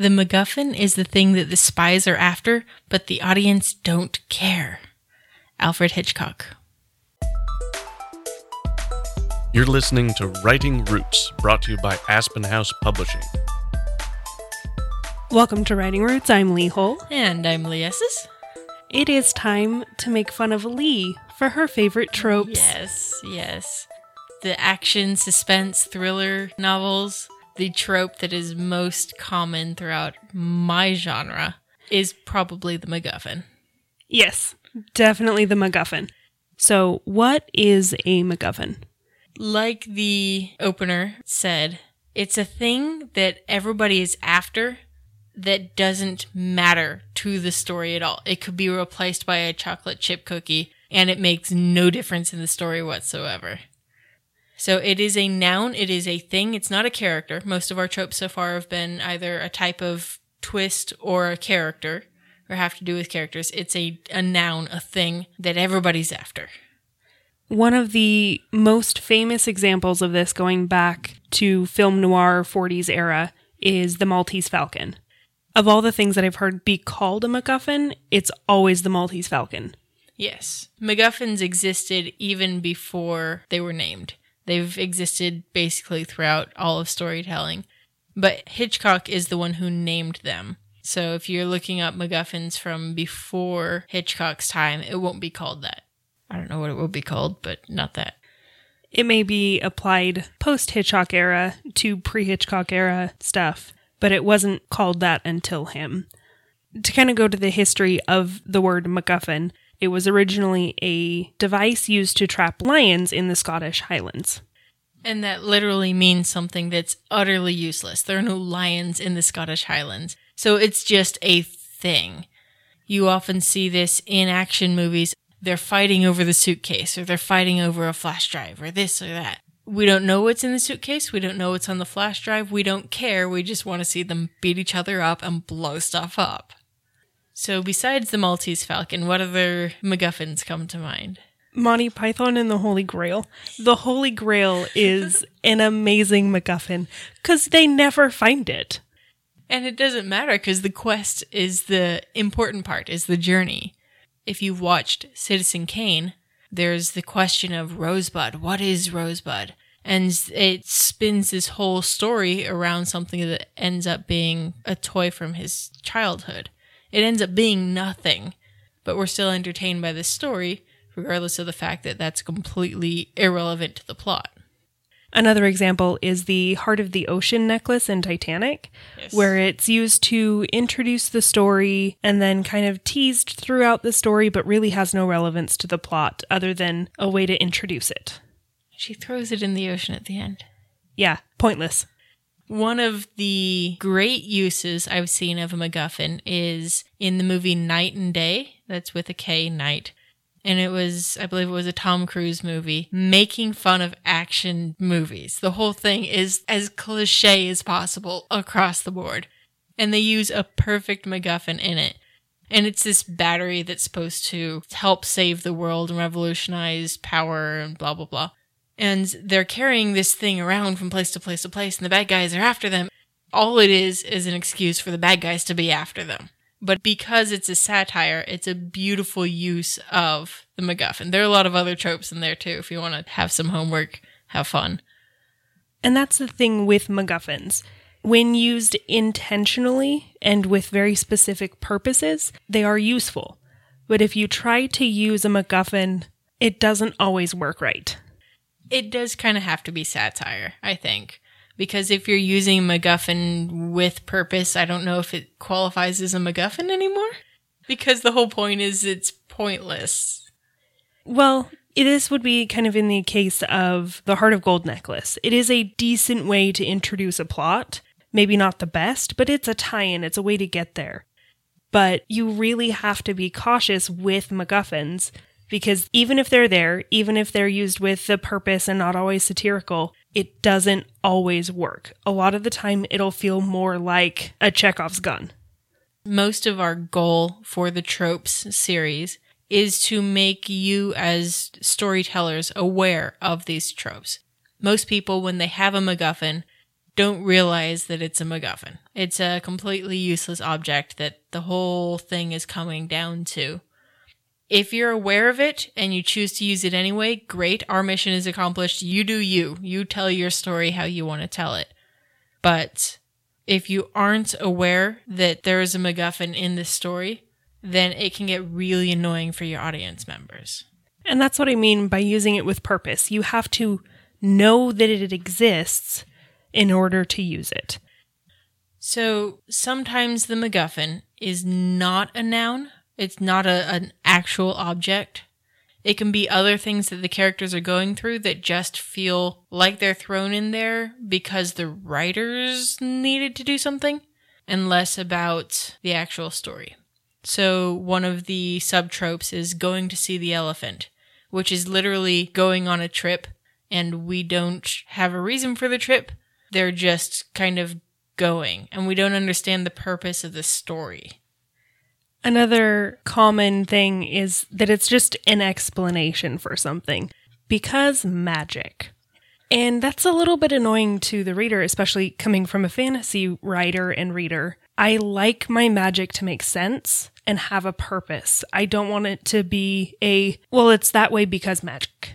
The MacGuffin is the thing that the spies are after, but the audience don't care. Alfred Hitchcock. You're listening to Writing Roots, brought to you by Aspen House Publishing. Welcome to Writing Roots. I'm Lee Hole. And I'm Lee Esses. It is time to make fun of Lee for her favorite tropes. Yes, yes. The action, suspense, thriller novels, the trope that is most common throughout my genre is probably the MacGuffin. Yes, definitely the MacGuffin. So, what is a MacGuffin? Like the opener said, it's a thing that everybody is after that doesn't matter to the story at all. It could be replaced by a chocolate chip cookie and it makes no difference in the story whatsoever. So it is a noun, it is a thing, it's not a character. Most of our tropes so far have been either a type of twist or a character or have to do with characters. It's a, a noun, a thing that everybody's after. One of the most famous examples of this going back to film noir 40s era is the Maltese Falcon. Of all the things that I've heard be called a MacGuffin, it's always the Maltese Falcon. Yes. MacGuffins existed even before they were named. They've existed basically throughout all of storytelling. But Hitchcock is the one who named them. So if you're looking up MacGuffins from before Hitchcock's time, it won't be called that. I don't know what it will be called, but not that. It may be applied post Hitchcock era to pre Hitchcock era stuff, but it wasn't called that until him. To kind of go to the history of the word MacGuffin, it was originally a device used to trap lions in the Scottish Highlands. And that literally means something that's utterly useless. There are no lions in the Scottish Highlands. So it's just a thing. You often see this in action movies. They're fighting over the suitcase or they're fighting over a flash drive or this or that. We don't know what's in the suitcase. We don't know what's on the flash drive. We don't care. We just want to see them beat each other up and blow stuff up. So, besides the Maltese Falcon, what other MacGuffins come to mind? Monty Python and the Holy Grail. The Holy Grail is an amazing MacGuffin because they never find it. And it doesn't matter because the quest is the important part, is the journey. If you've watched Citizen Kane, there's the question of Rosebud. What is Rosebud? And it spins this whole story around something that ends up being a toy from his childhood. It ends up being nothing, but we're still entertained by this story, regardless of the fact that that's completely irrelevant to the plot. Another example is the Heart of the Ocean necklace in Titanic, Yes. where it's used to introduce the story and then kind of teased throughout the story, but really has no relevance to the plot other than a way to introduce it. She throws it in the ocean at the end. Yeah, pointless. One of the great uses I've seen of a MacGuffin is in the movie Knight and Day. That's with a K, Knight. And it was, I believe it was a Tom Cruise movie, making fun of action movies. The whole thing is as cliche as possible across the board. And they use a perfect MacGuffin in it. And it's this battery that's supposed to help save the world and revolutionize power and blah, blah, blah and they're carrying this thing around from place to place to place, and the bad guys are after them. All it is is an excuse for the bad guys to be after them. But because it's a satire, it's a beautiful use of the MacGuffin. There are a lot of other tropes in there too. If you want to have some homework, have fun. And that's the thing with MacGuffins. When used intentionally and with very specific purposes, they are useful. But if you try to use a MacGuffin, it doesn't always work right. It does kind of have to be satire, I think. Because if you're using MacGuffin with purpose, I don't know if it qualifies as a MacGuffin anymore. Because the whole point is it's pointless. Well, this would be kind of in the case of the Heart of Gold necklace. It is a decent way to introduce a plot. Maybe not the best, but it's a tie in, it's a way to get there. But you really have to be cautious with MacGuffins because even if they're there, even if they're used with the purpose and not always satirical, it doesn't always work. A lot of the time, it'll feel more like a Chekhov's gun. most of our goal for the tropes series is to make you as storytellers aware of these tropes. Most people, when they have a MacGuffin, don't realize that it's a MacGuffin. It's a completely useless object that the whole thing is coming down to. If you're aware of it and you choose to use it anyway, great. Our mission is accomplished. You do you. You tell your story how you want to tell it. But if you aren't aware that there is a MacGuffin in this story, then it can get really annoying for your audience members. And that's what I mean by using it with purpose. You have to know that it exists in order to use it. So sometimes the MacGuffin is not a noun, it's not a, an actual object. It can be other things that the characters are going through that just feel like they're thrown in there because the writers needed to do something and less about the actual story. So, one of the subtropes is going to see the elephant, which is literally going on a trip, and we don't have a reason for the trip. They're just kind of going, and we don't understand the purpose of the story. Another common thing is that it's just an explanation for something because magic. And that's a little bit annoying to the reader, especially coming from a fantasy writer and reader. I like my magic to make sense and have a purpose. I don't want it to be a, well, it's that way because magic.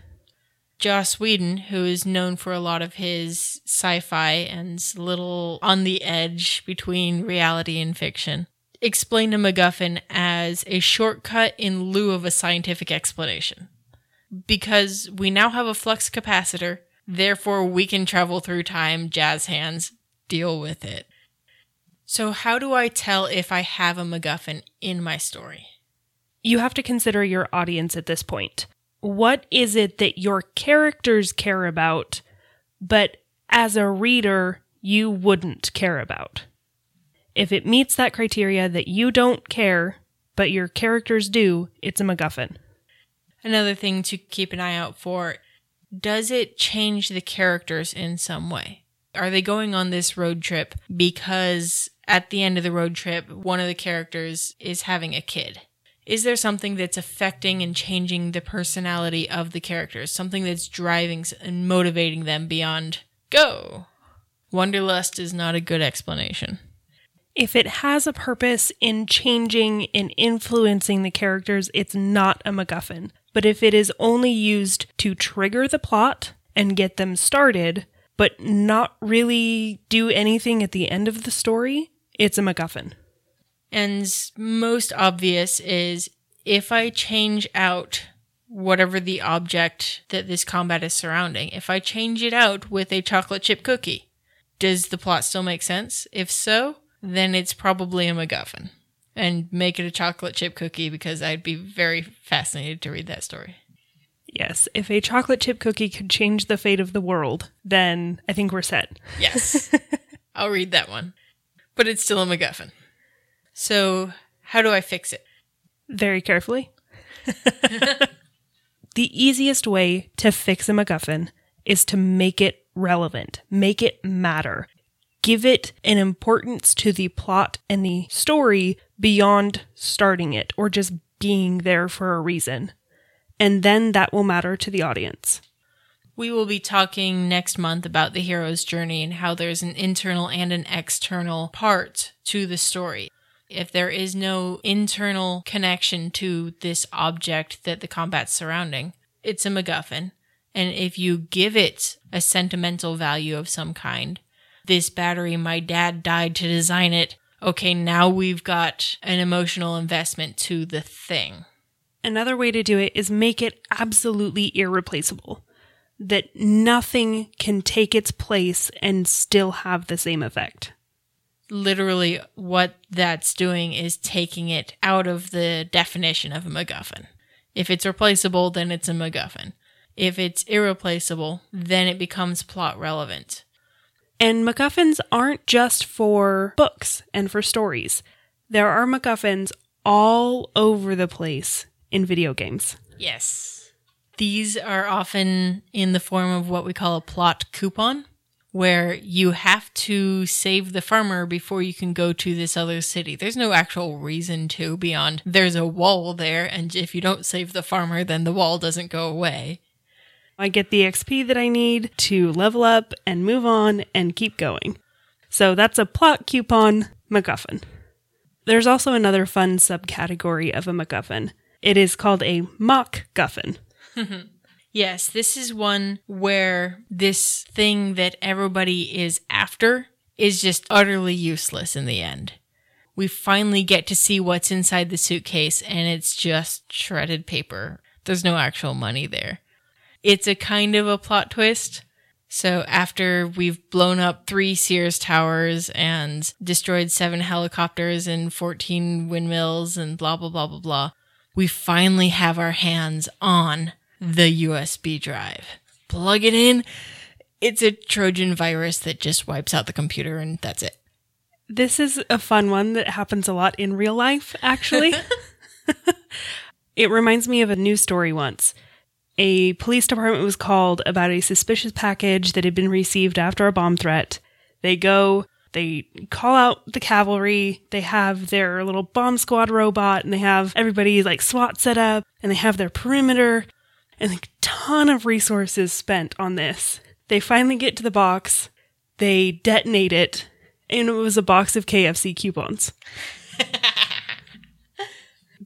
Joss Whedon, who is known for a lot of his sci fi and little on the edge between reality and fiction, explained a MacGuffin as a shortcut in lieu of a scientific explanation. Because we now have a flux capacitor, therefore we can travel through time, jazz hands, deal with it. So, how do I tell if I have a MacGuffin in my story? You have to consider your audience at this point. What is it that your characters care about, but as a reader, you wouldn't care about? If it meets that criteria that you don't care, but your characters do, it's a MacGuffin. Another thing to keep an eye out for does it change the characters in some way? Are they going on this road trip because at the end of the road trip, one of the characters is having a kid? Is there something that's affecting and changing the personality of the characters? Something that's driving and motivating them beyond go? Wanderlust is not a good explanation if it has a purpose in changing and influencing the characters, it's not a MacGuffin. But if it is only used to trigger the plot and get them started, but not really do anything at the end of the story, it's a MacGuffin. And most obvious is if I change out whatever the object that this combat is surrounding, if I change it out with a chocolate chip cookie, does the plot still make sense? If so, then it's probably a MacGuffin. And make it a chocolate chip cookie because I'd be very fascinated to read that story. Yes, if a chocolate chip cookie could change the fate of the world, then I think we're set. Yes. I'll read that one. But it's still a MacGuffin. So, how do I fix it? Very carefully. the easiest way to fix a MacGuffin is to make it relevant, make it matter give it an importance to the plot and the story beyond starting it or just being there for a reason. And then that will matter to the audience. We will be talking next month about the hero's journey and how there's an internal and an external part to the story. If there is no internal connection to this object that the combat's surrounding, it's a MacGuffin. And if you give it a sentimental value of some kind, this battery, my dad died to design it. Okay, now we've got an emotional investment to the thing. Another way to do it is make it absolutely irreplaceable. That nothing can take its place and still have the same effect. Literally, what that's doing is taking it out of the definition of a MacGuffin. If it's replaceable, then it's a MacGuffin. If it's irreplaceable, then it becomes plot relevant. And MacGuffins aren't just for books and for stories. There are MacGuffins all over the place in video games. Yes. These are often in the form of what we call a plot coupon, where you have to save the farmer before you can go to this other city. There's no actual reason to beyond there's a wall there, and if you don't save the farmer, then the wall doesn't go away. I get the XP that I need to level up and move on and keep going. So that's a plot coupon MacGuffin. There's also another fun subcategory of a MacGuffin. It is called a mock guffin. Yes, this is one where this thing that everybody is after is just utterly useless in the end. We finally get to see what's inside the suitcase and it's just shredded paper. There's no actual money there. It's a kind of a plot twist. So after we've blown up three Sears towers and destroyed seven helicopters and 14 windmills and blah, blah, blah, blah, blah, we finally have our hands on the USB drive. Plug it in. It's a Trojan virus that just wipes out the computer and that's it. This is a fun one that happens a lot in real life, actually. it reminds me of a news story once. A police department was called about a suspicious package that had been received after a bomb threat. They go, they call out the cavalry, they have their little bomb squad robot, and they have everybody like SWAT set up, and they have their perimeter, and a ton of resources spent on this. They finally get to the box, they detonate it, and it was a box of KFC coupons.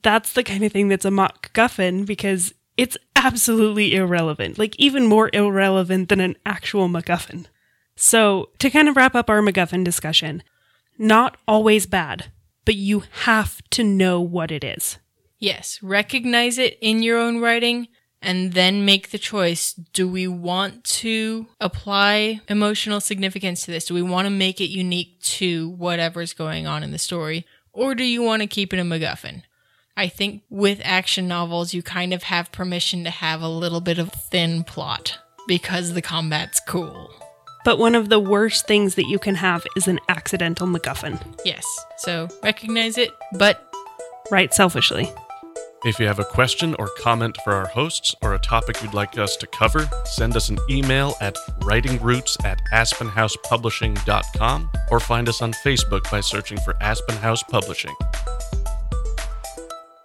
that's the kind of thing that's a mock guffin because it's absolutely irrelevant, like even more irrelevant than an actual MacGuffin. So, to kind of wrap up our MacGuffin discussion, not always bad, but you have to know what it is. Yes, recognize it in your own writing and then make the choice. Do we want to apply emotional significance to this? Do we want to make it unique to whatever's going on in the story? Or do you want to keep it a MacGuffin? I think with action novels, you kind of have permission to have a little bit of thin plot because the combat's cool. But one of the worst things that you can have is an accidental MacGuffin. Yes, so recognize it, but Write selfishly. If you have a question or comment for our hosts or a topic you'd like us to cover, send us an email at writingroots at aspenhousepublishing.com or find us on Facebook by searching for Aspen House Publishing.